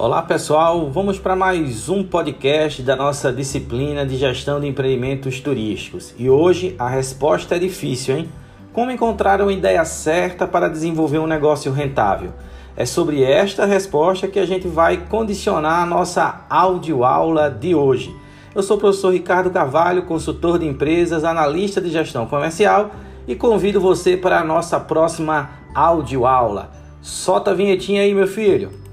Olá pessoal, vamos para mais um podcast da nossa disciplina de gestão de empreendimentos turísticos. E hoje a resposta é difícil, hein? Como encontrar uma ideia certa para desenvolver um negócio rentável? É sobre esta resposta que a gente vai condicionar a nossa audioaula de hoje. Eu sou o professor Ricardo Carvalho, consultor de empresas, analista de gestão comercial e convido você para a nossa próxima audioaula. Solta a vinhetinha aí, meu filho.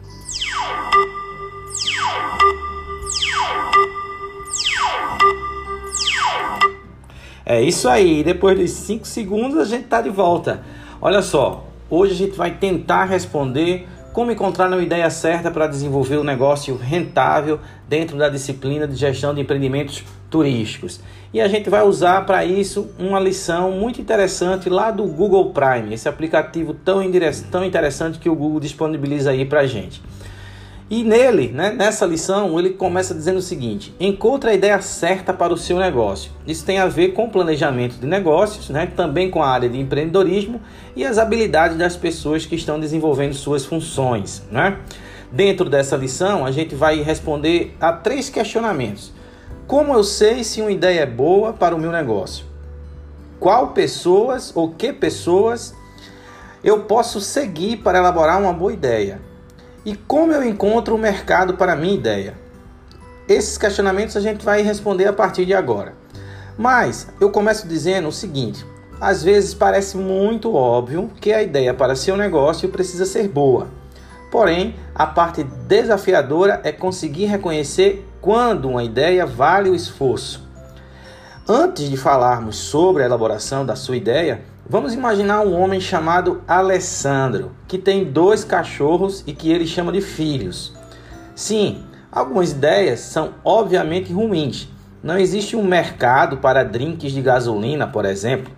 É isso aí, depois de 5 segundos a gente está de volta. Olha só, hoje a gente vai tentar responder como encontrar uma ideia certa para desenvolver um negócio rentável dentro da disciplina de gestão de empreendimentos turísticos. E a gente vai usar para isso uma lição muito interessante lá do Google Prime, esse aplicativo tão, tão interessante que o Google disponibiliza aí para a gente. E nele, né, nessa lição, ele começa dizendo o seguinte: encontre a ideia certa para o seu negócio. Isso tem a ver com planejamento de negócios, né, também com a área de empreendedorismo e as habilidades das pessoas que estão desenvolvendo suas funções. Né? Dentro dessa lição, a gente vai responder a três questionamentos: Como eu sei se uma ideia é boa para o meu negócio? Qual pessoas ou que pessoas eu posso seguir para elaborar uma boa ideia? E como eu encontro o mercado para a minha ideia? Esses questionamentos a gente vai responder a partir de agora. Mas eu começo dizendo o seguinte: às vezes parece muito óbvio que a ideia para seu negócio precisa ser boa. Porém, a parte desafiadora é conseguir reconhecer quando uma ideia vale o esforço. Antes de falarmos sobre a elaboração da sua ideia, Vamos imaginar um homem chamado Alessandro, que tem dois cachorros e que ele chama de filhos. Sim, algumas ideias são obviamente ruins. Não existe um mercado para drinks de gasolina, por exemplo.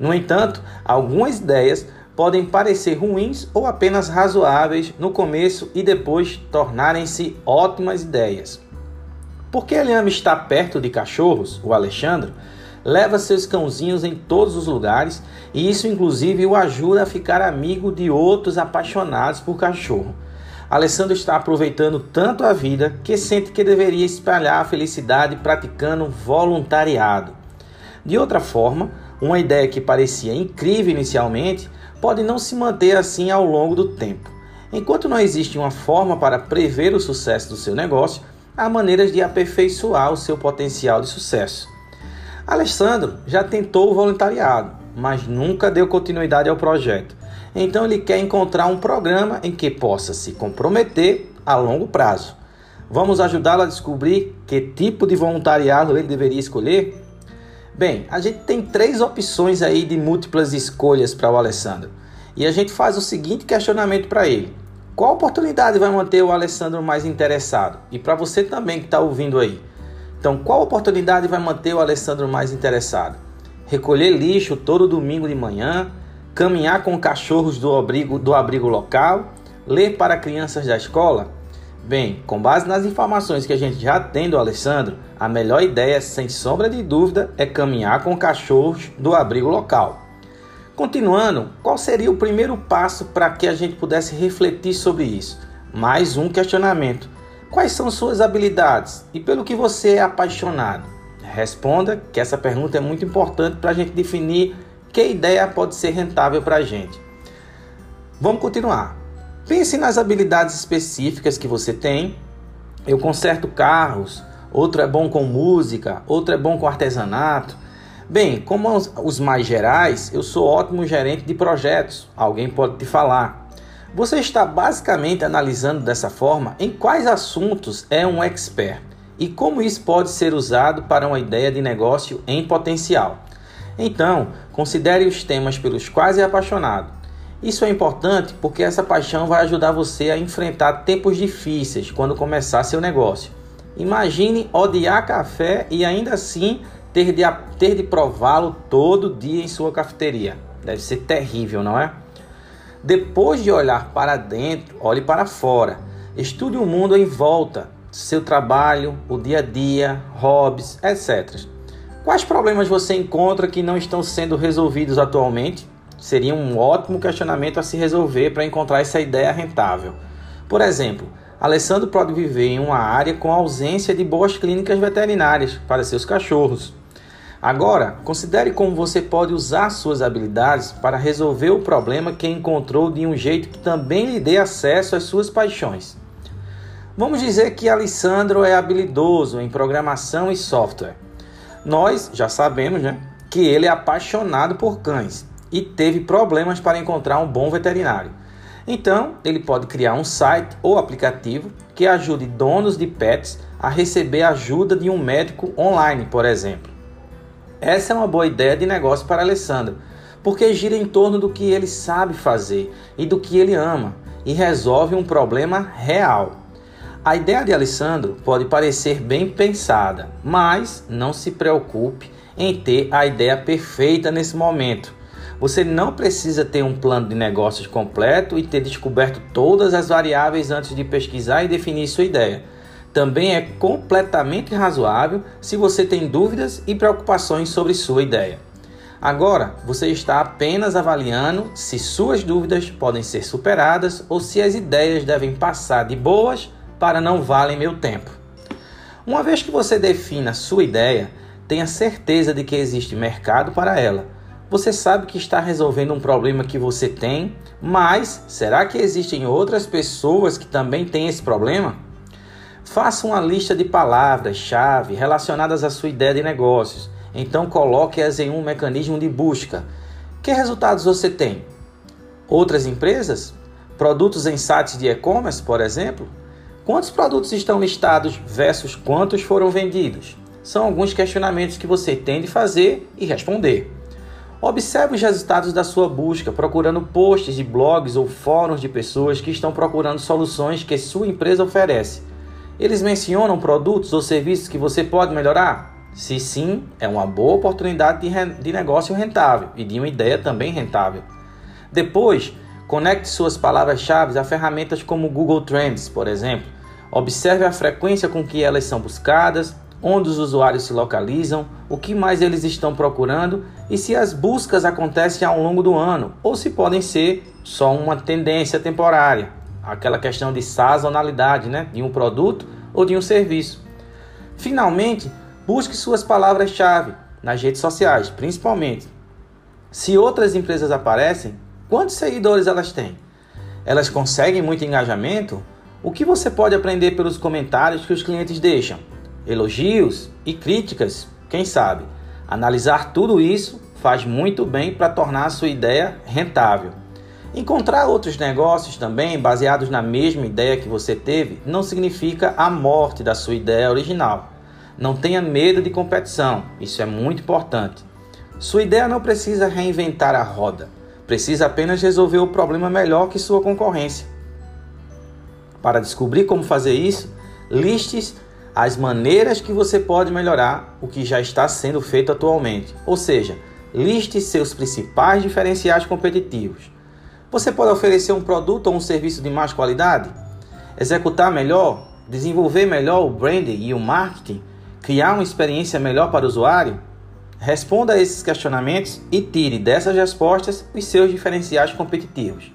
No entanto, algumas ideias podem parecer ruins ou apenas razoáveis no começo e depois tornarem-se ótimas ideias. Porque ele ama estar perto de cachorros, o Alexandre, leva seus cãozinhos em todos os lugares e isso inclusive o ajuda a ficar amigo de outros apaixonados por cachorro. Alessandro está aproveitando tanto a vida que sente que deveria espalhar a felicidade praticando voluntariado. De outra forma, uma ideia que parecia incrível inicialmente pode não se manter assim ao longo do tempo. Enquanto não existe uma forma para prever o sucesso do seu negócio, há maneiras de aperfeiçoar o seu potencial de sucesso. Alessandro já tentou o voluntariado, mas nunca deu continuidade ao projeto. Então ele quer encontrar um programa em que possa se comprometer a longo prazo. Vamos ajudá-lo a descobrir que tipo de voluntariado ele deveria escolher? Bem, a gente tem três opções aí de múltiplas escolhas para o Alessandro. E a gente faz o seguinte questionamento para ele: qual oportunidade vai manter o Alessandro mais interessado? E para você também que está ouvindo aí, então, qual oportunidade vai manter o Alessandro mais interessado? Recolher lixo todo domingo de manhã, caminhar com cachorros do abrigo, do abrigo local, ler para crianças da escola? Bem, com base nas informações que a gente já tem do Alessandro, a melhor ideia, sem sombra de dúvida, é caminhar com cachorros do abrigo local. Continuando, qual seria o primeiro passo para que a gente pudesse refletir sobre isso? Mais um questionamento. Quais são suas habilidades e pelo que você é apaixonado? Responda que essa pergunta é muito importante para a gente definir que ideia pode ser rentável para a gente. Vamos continuar. Pense nas habilidades específicas que você tem. Eu conserto carros, outro é bom com música, outro é bom com artesanato. Bem, como os mais gerais, eu sou ótimo gerente de projetos. Alguém pode te falar. Você está basicamente analisando dessa forma em quais assuntos é um expert e como isso pode ser usado para uma ideia de negócio em potencial. Então, considere os temas pelos quais é apaixonado. Isso é importante porque essa paixão vai ajudar você a enfrentar tempos difíceis quando começar seu negócio. Imagine odiar café e ainda assim ter de, ter de prová-lo todo dia em sua cafeteria. Deve ser terrível, não é? Depois de olhar para dentro, olhe para fora. Estude o mundo em volta, seu trabalho, o dia a dia, hobbies, etc. Quais problemas você encontra que não estão sendo resolvidos atualmente? Seria um ótimo questionamento a se resolver para encontrar essa ideia rentável. Por exemplo, Alessandro pode viver em uma área com ausência de boas clínicas veterinárias para seus cachorros. Agora, considere como você pode usar suas habilidades para resolver o problema que encontrou de um jeito que também lhe dê acesso às suas paixões. Vamos dizer que Alessandro é habilidoso em programação e software. Nós já sabemos né, que ele é apaixonado por cães e teve problemas para encontrar um bom veterinário. Então, ele pode criar um site ou aplicativo que ajude donos de pets a receber ajuda de um médico online, por exemplo. Essa é uma boa ideia de negócio para Alessandro, porque gira em torno do que ele sabe fazer e do que ele ama e resolve um problema real. A ideia de Alessandro pode parecer bem pensada, mas não se preocupe em ter a ideia perfeita nesse momento. Você não precisa ter um plano de negócios completo e ter descoberto todas as variáveis antes de pesquisar e definir sua ideia também é completamente razoável se você tem dúvidas e preocupações sobre sua ideia. Agora, você está apenas avaliando se suas dúvidas podem ser superadas ou se as ideias devem passar de boas para não valem meu tempo. Uma vez que você defina sua ideia, tenha certeza de que existe mercado para ela. Você sabe que está resolvendo um problema que você tem, mas será que existem outras pessoas que também têm esse problema? Faça uma lista de palavras-chave relacionadas à sua ideia de negócios. Então coloque-as em um mecanismo de busca. Que resultados você tem? Outras empresas? Produtos em sites de e-commerce, por exemplo? Quantos produtos estão listados versus quantos foram vendidos? São alguns questionamentos que você tem de fazer e responder. Observe os resultados da sua busca, procurando posts de blogs ou fóruns de pessoas que estão procurando soluções que sua empresa oferece. Eles mencionam produtos ou serviços que você pode melhorar? Se sim, é uma boa oportunidade de, de negócio rentável e de uma ideia também rentável. Depois, conecte suas palavras-chave a ferramentas como Google Trends, por exemplo. Observe a frequência com que elas são buscadas, onde os usuários se localizam, o que mais eles estão procurando e se as buscas acontecem ao longo do ano ou se podem ser só uma tendência temporária aquela questão de sazonalidade né, de um produto ou de um serviço. Finalmente, busque suas palavras-chave nas redes sociais, principalmente. Se outras empresas aparecem, quantos seguidores elas têm? Elas conseguem muito engajamento? O que você pode aprender pelos comentários que os clientes deixam? Elogios e críticas? Quem sabe? Analisar tudo isso faz muito bem para tornar a sua ideia rentável. Encontrar outros negócios também baseados na mesma ideia que você teve não significa a morte da sua ideia original. Não tenha medo de competição, isso é muito importante. Sua ideia não precisa reinventar a roda, precisa apenas resolver o problema melhor que sua concorrência. Para descobrir como fazer isso, liste as maneiras que você pode melhorar o que já está sendo feito atualmente, ou seja, liste seus principais diferenciais competitivos. Você pode oferecer um produto ou um serviço de mais qualidade? Executar melhor? Desenvolver melhor o branding e o marketing? Criar uma experiência melhor para o usuário? Responda a esses questionamentos e tire dessas respostas os seus diferenciais competitivos.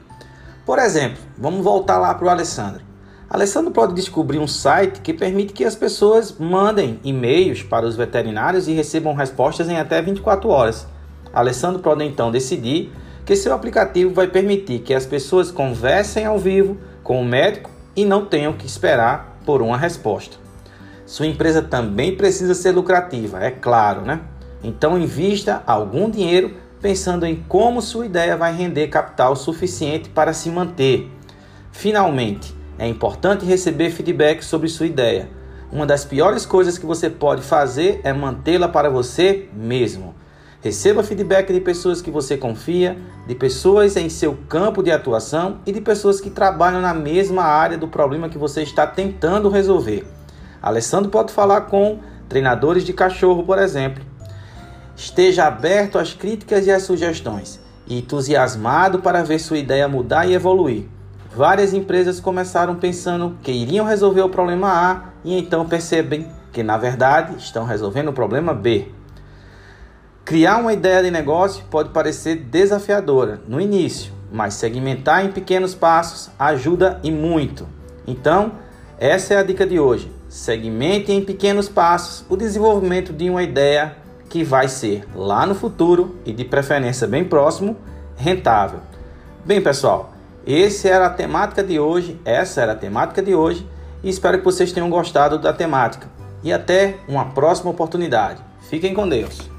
Por exemplo, vamos voltar lá para o Alessandro. Alessandro pode descobrir um site que permite que as pessoas mandem e-mails para os veterinários e recebam respostas em até 24 horas. Alessandro pode então decidir que seu aplicativo vai permitir que as pessoas conversem ao vivo com o médico e não tenham que esperar por uma resposta. Sua empresa também precisa ser lucrativa, é claro, né? Então invista algum dinheiro pensando em como sua ideia vai render capital suficiente para se manter. Finalmente, é importante receber feedback sobre sua ideia. Uma das piores coisas que você pode fazer é mantê-la para você mesmo. Receba feedback de pessoas que você confia, de pessoas em seu campo de atuação e de pessoas que trabalham na mesma área do problema que você está tentando resolver. Alessandro pode falar com treinadores de cachorro, por exemplo. Esteja aberto às críticas e às sugestões e entusiasmado para ver sua ideia mudar e evoluir. Várias empresas começaram pensando que iriam resolver o problema A e então percebem que na verdade estão resolvendo o problema B. Criar uma ideia de negócio pode parecer desafiadora no início, mas segmentar em pequenos passos ajuda e muito. Então, Essa é a dica de hoje. Segmente em pequenos passos o desenvolvimento de uma ideia que vai ser lá no futuro e de preferência bem próximo rentável. Bem, pessoal, essa era a temática de hoje, essa era a temática de hoje e espero que vocês tenham gostado da temática. E até uma próxima oportunidade. Fiquem com Deus.